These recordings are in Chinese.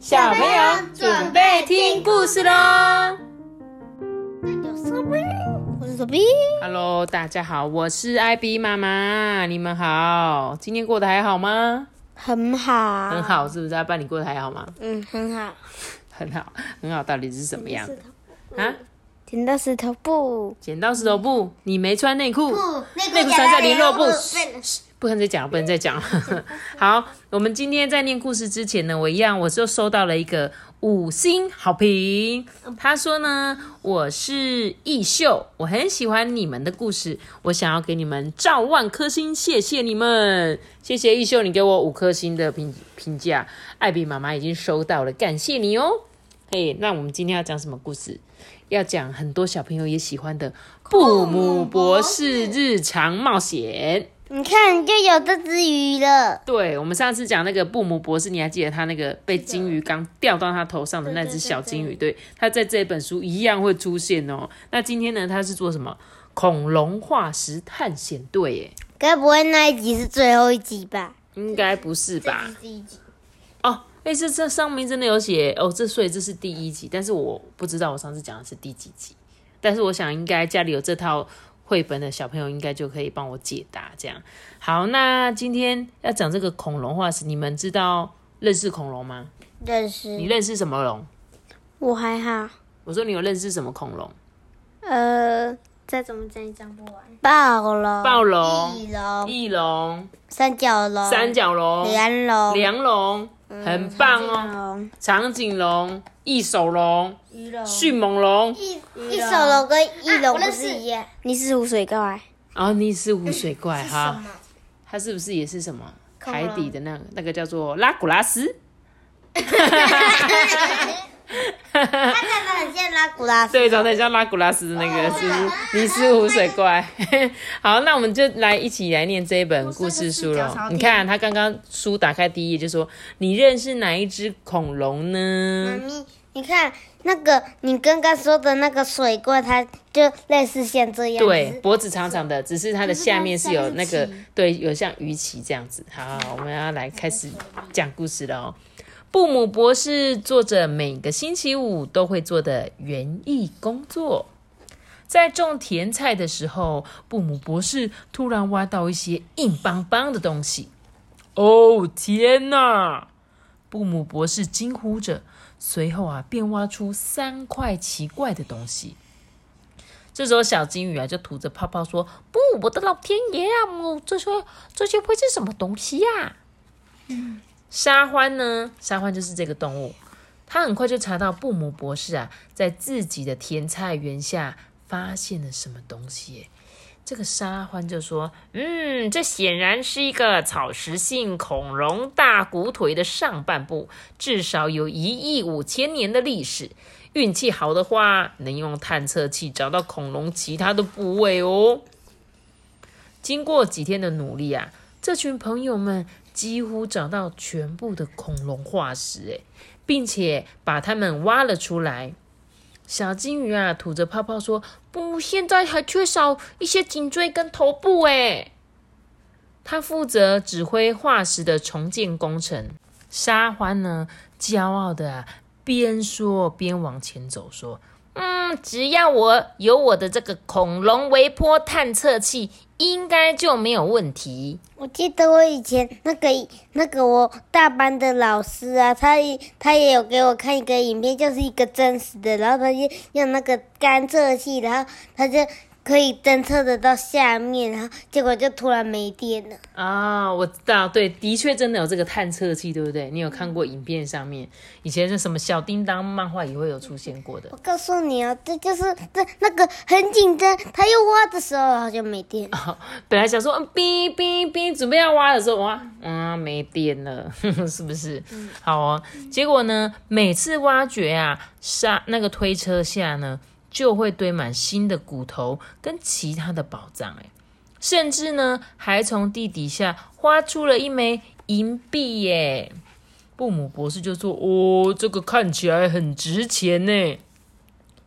小朋友准备听故事喽。！Hello，大家好，我是艾比妈妈，你们好，今天过得还好吗？很好，很。好，是不是？阿爸，你过得还好吗？嗯，很好。很好，很好，到底是什么样啊？剪刀石头布。剪刀石头布，你没穿内裤，内内裤穿在联络簿被不能再讲，不能再讲了。好，我们今天在念故事之前呢，我一样，我就收到了一个五星好评。他说呢，我是易秀，我很喜欢你们的故事，我想要给你们照万颗星，谢谢你们，谢谢易秀，你给我五颗星的评评价，艾比妈妈已经收到了，感谢你哦。嘿，那我们今天要讲什么故事？要讲很多小朋友也喜欢的《布姆博士日常冒险》。你看，就有这只鱼了。对，我们上次讲那个布姆博士，你还记得他那个被金鱼缸掉到他头上的那只小金鱼？对，他在这本书一样会出现哦。那今天呢，他是做什么？恐龙化石探险队？耶，该不会那一集是最后一集吧？应该不是吧？第一集，哦，哎，这这上面真的有写哦，这所以这是第一集，但是我不知道我上次讲的是第几集。但是我想应该家里有这套绘本的小朋友，应该就可以帮我解答。这样好，那今天要讲这个恐龙化石，你们知道认识恐龙吗？认识你识。认识什么龙？我还好。我说你有认识什么恐龙？呃，再怎么讲也讲不完。暴龙、暴龙、翼龙、翼龙、三角龙、三角龙、梁龙、梁龙，很棒哦。龙、长颈龙、翼手龙、迅猛龙，一一手龙跟翼龙不是一样？你是湖水怪。哦你是湖水怪哈，它是不是也是什么？海底的那个那个叫做拉古拉斯？它长得很像拉古拉斯。对，长得很像拉古拉斯的那个是尼斯湖水怪。好，那我们就来一起来念这一本故事书了你看，他刚刚书打开第一页就说：“你认识哪一只恐龙呢妈咪，你看那个你刚刚说的那个水怪，它就类似像这？”样。对脖子长长的，只是它的下面是有那个对，有像鱼鳍这样子。好，我们要来开始讲故事了哦。布姆博士做着每个星期五都会做的园艺工作。在种甜菜的时候，布姆博士突然挖到一些硬邦邦的东西。哦，天哪！布姆博士惊呼着，随后啊，便挖出三块奇怪的东西。这时候，小金鱼啊就吐着泡泡说：“不，我的老天爷啊！哦，这些这些会是什么东西呀、沙欢呢？沙欢就是这个动物，他很快就查到布姆博士啊，在自己的甜菜园下发现了什么东西。这个沙欢就说：“嗯，这显然是一个草食性恐龙大骨腿的上半部，至少有一亿五千年的历史。运气好的话，能用探测器找到恐龙其他的部位哦。”经过几天的努力啊，这群朋友们几乎找到全部的恐龙化石，诶，并且把它们挖了出来。小金鱼啊，吐着泡泡说：“不，现在还缺少一些颈椎跟头部。”诶，他负责指挥化石的重建工程。沙欢呢，骄傲的，边说边往前走，说：“嗯，只要我有我的这个恐龙微波探测器，应该就没有问题。我记得我以前那个那个我大班的老师啊，他也他也有给我看一个影片，就是一个真实的，然后他就用那个干测器，然后他就可以侦测得到下面，然后结果就突然没电了。啊，我知道，对，的确真的有这个探测器，对不对？你有看过影片上面，以前是什么小叮当漫画也会有出现过的我。告诉你啊，这就是这那个很紧张，他又挖的时候，然后就没电。本来想说，嗯，哔哔哔，准备要挖的时候，哇，嗯，没电了，是不是？好哦。结果呢，每次挖掘啊，沙那个推车下呢，就会堆满新的骨头跟其他的宝藏，哎，甚至呢，还从地底下挖出了一枚银币耶。布姆博士就说：“哦，这个看起来很值钱呢。”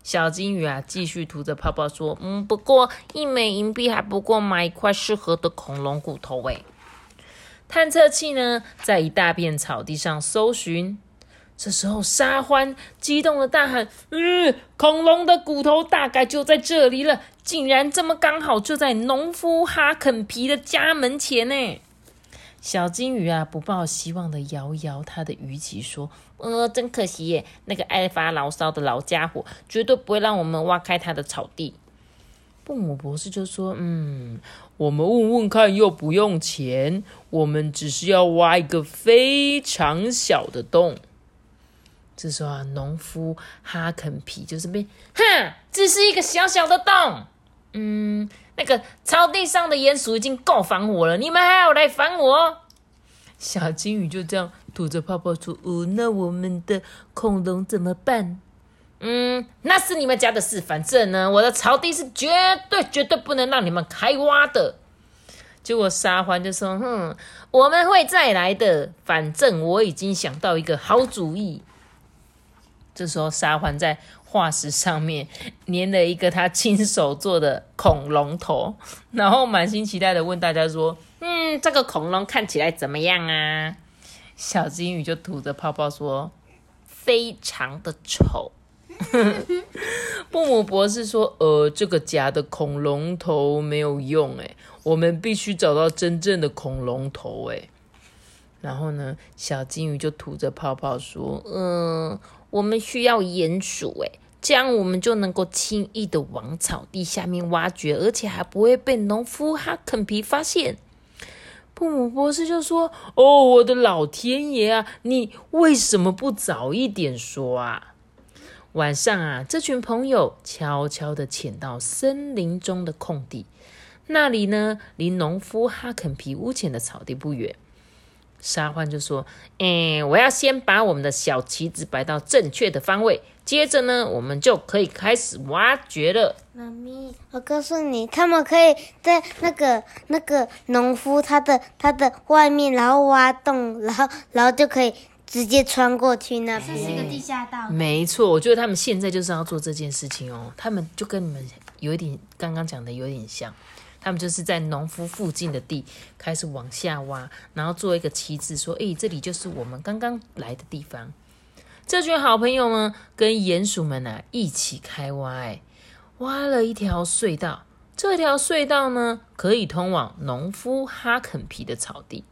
小金鱼啊，继续吐着泡泡说：“嗯，不过一枚银币还不够买一块适合的恐龙骨头诶。”探测器呢，在一大片草地上搜寻，这时候，沙欢激动的大喊：“嗯，恐龙的骨头大概就在这里了，竟然这么刚好就在农夫哈肯皮的家门前呢！”小金鱼啊，不抱希望的摇摇它的鱼鳍，说：“呃，真可惜耶，那个爱发牢骚的老家伙绝对不会让我们挖开他的草地。”布姆博士就说：“嗯，我们问问看，又不用钱，我们只是要挖一个非常小的洞。”这时候啊，农夫哈肯皮就是被，哼，只是一个小小的洞。嗯，那个草地上的鼹鼠已经够烦我了，你们还要来烦我？小金鱼就这样吐着泡泡说：“哦，那我们的恐龙怎么办？”嗯，那是你们家的事。反正呢，我的草地是绝对绝对不能让你们开挖的。结果沙欢就说：“哼，我们会再来的。反正我已经想到一个好主意。”这时候，沙欢在化石上面粘了一个他亲手做的恐龙头，然后满心期待的问大家说：“嗯，这个恐龙看起来怎么样啊？”小金鱼就吐着泡泡说：“非常的丑。”布姆博士说：“呃，这个假的恐龙头没有用，诶，我们必须找到真正的恐龙头，诶。然后呢，小金鱼就吐着泡泡说：“嗯。”我们需要鼹鼠，诶，这样我们就能够轻易的往草地下面挖掘，而且还不会被农夫哈肯皮发现。布姆博士就说：“哦，我的老天爷啊，你为什么不早一点说啊？”晚上啊，这群朋友悄悄的潜到森林中的空地，那里呢，离农夫哈肯皮屋前的草地不远。沙欢就说：“哎，我要先把我们的小旗子摆到正确的方位，接着呢，我们就可以开始挖掘了。”妈咪，我告诉你，他们可以在那个那个农夫他的他的外面，然后挖洞，然后然后就可以直接穿过去那边。这是一个地下道。没错，我觉得他们现在就是要做这件事情哦。他们就跟你们有一点刚刚讲的有点像。他们就是在农夫附近的地开始往下挖，然后做一个旗帜，说：“诶，这里就是我们刚刚来的地方。”这群好朋友们跟鼹鼠们啊一起开挖，挖了一条隧道。这条隧道呢，可以通往农夫哈肯皮的草地。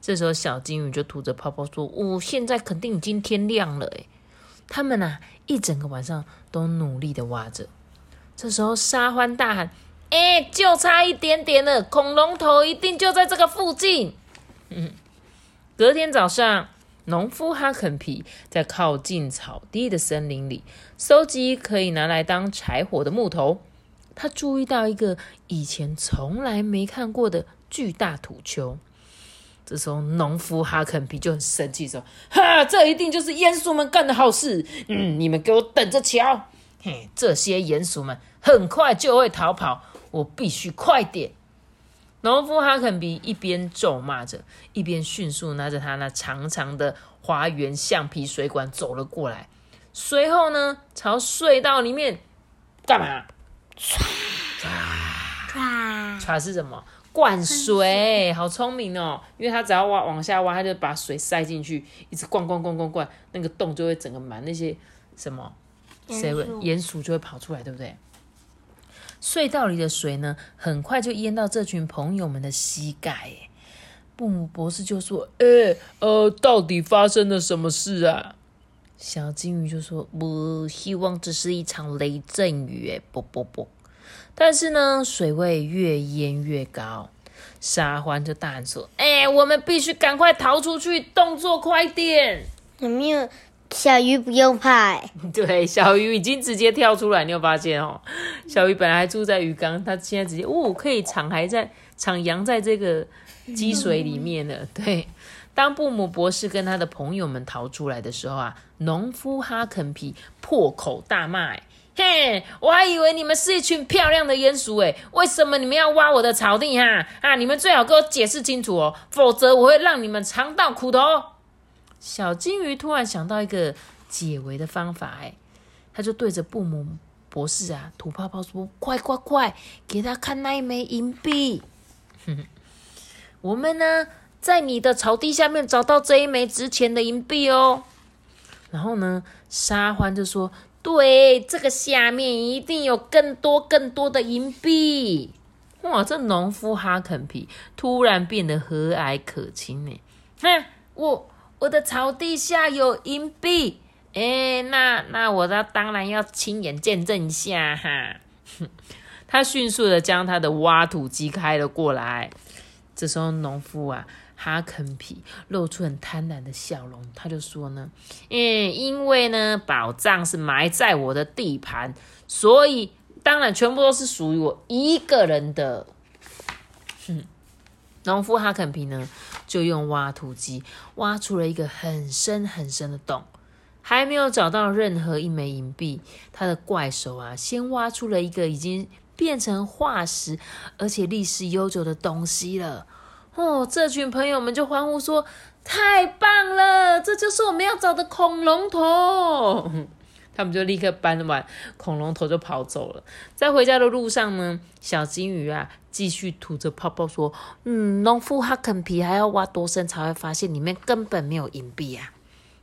这时候，小金鱼就吐着泡泡说：“哦，现在肯定已经天亮了。”哎，他们啊一整个晚上都努力的挖着。这时候，沙欢大喊。哎，就差一点点了，恐龙头一定就在这个附近。隔天早上，农夫哈肯皮在靠近草地的森林里收集可以拿来当柴火的木头。他注意到一个以前从来没看过的巨大土丘。这时候，农夫哈肯皮就很生气说：“哈，这一定就是鼹鼠们干的好事。嗯，你们给我等着瞧！嘿，这些鼹鼠们很快就会逃跑。”我必须快点！农夫哈肯比一边咒骂着，一边迅速拿着他那长长的花园橡皮水管走了过来。随后呢，朝隧道里面干嘛？唰唰唰是什么？灌水！好聪明哦！因为他只要挖往下挖，他就把水塞进去，一直灌灌灌灌灌，那个洞就会整个满，那些什么鼹鼠鼹鼠就会跑出来，对不对？隧道里的水呢，很快就淹到这群朋友们的膝盖。哎，布姆博士就说：“哎，呃，到底发生了什么事啊？”小金鱼就说：“我希望只是一场雷阵雨。”哎，啵啵啵！但是呢，水位越淹越高。沙欢就大喊说：“哎，我们必须赶快逃出去，动作快点！”有没有？小鱼不用怕，对，小鱼已经直接跳出来，你有发现哦？小鱼本来还住在鱼缸，它现在直接哦，可以敞还在徜徉在这个积水里面了。对，当布姆博士跟他的朋友们逃出来的时候啊，农夫哈肯皮破口大骂：“嘿，我还以为你们是一群漂亮的鼹鼠诶，为什么你们要挖我的草地哈？啊，你们最好给我解释清楚哦，否则我会让你们尝到苦头。”小金鱼突然想到一个解围的方法，哎，他就对着布姆博士啊吐泡泡说：“快快快，给他看那一枚银币哼！我们呢，在你的草地下面找到这一枚值钱的银币哦。”然后呢，沙欢就说：“对，这个下面一定有更多更多的银币。”哇，这农夫哈肯皮突然变得和蔼可亲呢。哼，我我的草地下有银币，哎，那那我的当然要亲眼见证一下哈。他迅速的将他的挖土机开了过来。这时候，农夫啊。哈肯皮露出很贪婪的笑容，他就说呢：“嗯，因为呢，宝藏是埋在我的地盘，所以当然全部都是属于我一个人的。”农夫哈肯皮呢，就用挖土机挖出了一个很深很深的洞，还没有找到任何一枚银币，他的怪手啊，先挖出了一个已经变成化石而且历史悠久的东西了。哦，这群朋友们就欢呼说：“太棒了，这就是我们要找的恐龙头。”他们就立刻搬完恐龙头就跑走了。在回家的路上呢，小金鱼啊继续吐着泡泡说：“嗯，农夫哈肯皮还要挖多深才会发现里面根本没有银币啊？”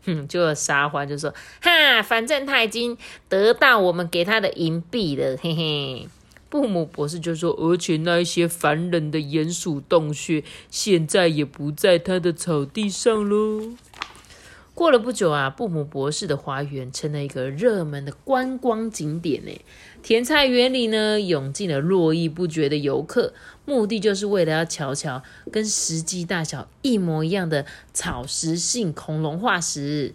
哼，就沙欢就说：“哈，反正他已经得到我们给他的银币了，嘿嘿。”布姆博士就说：“而且那一些烦人的鼹鼠洞穴，现在也不在他的草地上喽。”过了不久啊，布姆博士的花园成了一个热门的观光景点呢。甜菜园里呢，涌进了络绎不绝的游客，目的就是为了要瞧瞧跟实际大小一模一样的草食性恐龙化石。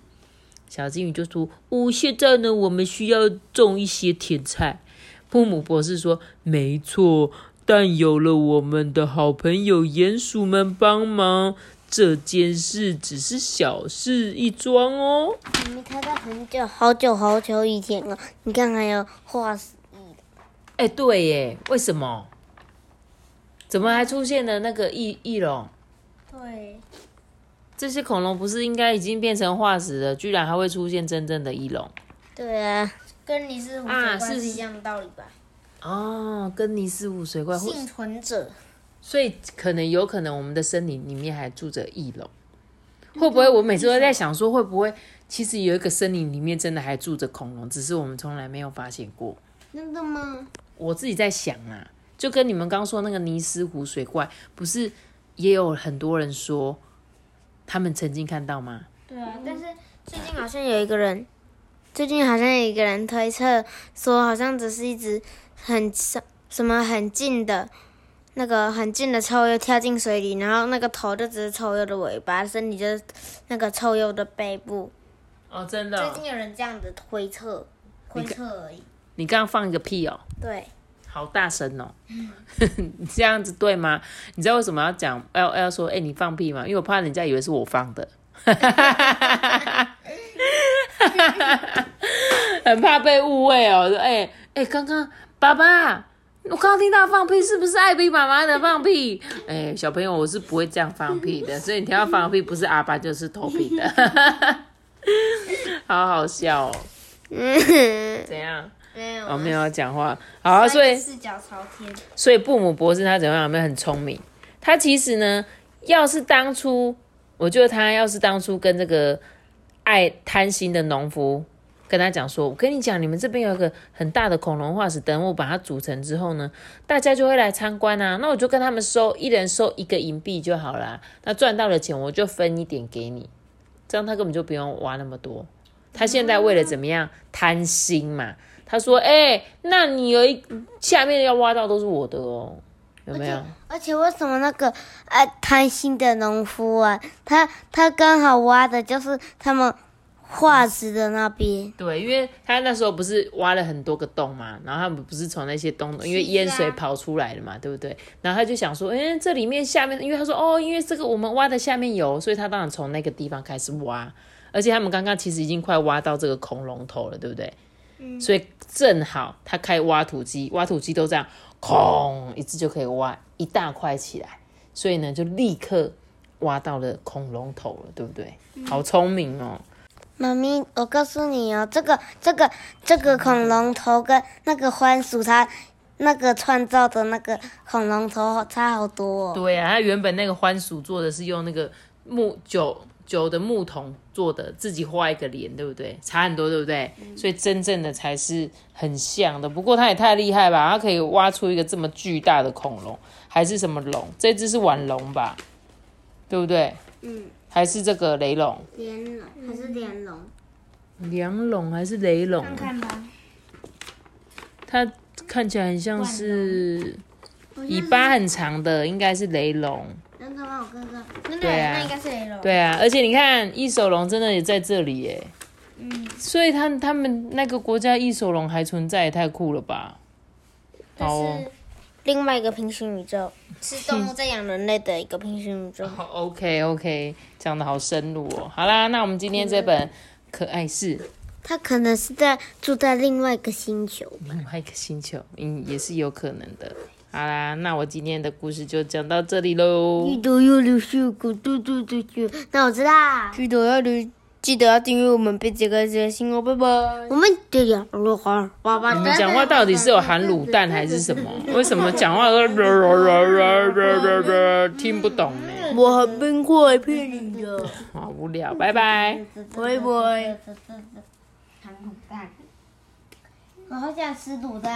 小金鱼就说：“哦，现在呢，我们需要种一些甜菜。”布姆博士说：“没错，但有了我们的好朋友鼹鼠们帮忙，这件事只是小事一桩哦。”你们看到很久、好久、好久以前了。你看，还有化石。哎，对耶，为什么？怎么还出现了那个翼翼龙？对，这些恐龙不是应该已经变成化石了？居然还会出现真正的翼龙？对啊。跟尼斯湖水怪是一样的道理吧？哦，跟尼斯湖水怪幸存者，所以可能有可能我们的森林里面还住着翼龙，会不会？我每次都在想说，会不会其实有一个森林里面真的还住着恐龙，只是我们从来没有发现过？真的吗？我自己在想啊，就跟你们刚说那个尼斯湖水怪，不是也有很多人说他们曾经看到吗？对啊，但是最近好像有一个人。最近好像有一个人推测说，好像只是一只很什什么很近的，那个很近的臭鼬跳进水里，然后那个头就只是臭鼬的尾巴，身体就是那个臭鼬的背部。哦，真的。最近有人这样子推测，推测而已。你刚刚放一个屁哦。对。好大声哦！你这样子对吗？你知道为什么要讲要要说哎你放屁吗？因为我怕人家以为是我放的。很怕被误会哦，说哎哎，刚刚爸爸，我刚刚听到放屁，是不是艾比妈妈的放屁？哎，小朋友，我是不会这样放屁的，所以你听到放屁不是阿爸就是偷屁的，好好笑哦。怎样？没有，我没有讲话。好，所以四脚朝天。所以布姆博士他怎么样？有没有很聪明？他其实呢，要是当初，我觉得他要是当初跟这个。爱贪心的农夫跟他讲说：“我跟你讲，你们这边有一个很大的恐龙化石，等我把它组成之后呢，大家就会来参观啊。那我就跟他们收，一人收一个银币就好了。那赚到的钱我就分一点给你，这样他根本就不用挖那么多。他现在为了怎么样贪心嘛？他说：哎，那你有一下面要挖到都是我的哦。”有没有？而且为什么那个爱贪心的农夫啊，他他刚好挖的就是他们化石的那边。对，因为他那时候不是挖了很多个洞嘛，然后他们不是从那些洞，因为淹水跑出来了嘛，对不对？然后他就想说，哎，这里面下面，因为他说，哦，因为这个我们挖的下面有，所以他当然从那个地方开始挖。而且他们刚刚其实已经快挖到这个恐龙头了，对不对？嗯。所以正好他开挖土机，挖土机都这样。空一次就可以挖一大块起来，所以呢，就立刻挖到了恐龙头了，对不对？好聪明哦！妈咪，我告诉你哦，这个、这个、这个恐龙头跟那个番薯它那个创造的那个恐龙头差好多。哦。对啊，它原本那个番薯做的是用那个木九酒的木桶做的，自己画一个脸，对不对？差很多，对不对？所以真正的才是很像的。不过它也太厉害吧，它可以挖出一个这么巨大的恐龙，还是什么龙？这只是腕龙吧？对不对？嗯，还是这个雷龙？连龙还是连龙？梁龙还是雷龙？看看吧。它看起来很像是尾巴很长的，应该是雷龙。真的吗？我哥哥。真的，对啊那应该是雷龙。对啊，而且你看异手龙真的也在这里耶，嗯，所以他他们那个国家异手龙还存在，也太酷了吧！好哦是另外一个平行宇宙，是动物在养人类的一个平行宇宙。好，OK OK，讲的好深入哦。好啦，那我们今天这本可爱是它可能是在住在另外一个星球。另外一个星球，嗯，也是有可能的。好啦，那我今天的故事就讲到这里喽。记得要留下个嘟嘟嘟嘟。那我知道，记得要订阅我们贝杰哥杰星哦，拜拜。我们这里罗花爸爸你们讲话到底是有含卤蛋还是什么？为什么讲话都听不懂呢？我很冰块骗你的，好无聊，拜拜。拜拜。我好想吃卤蛋。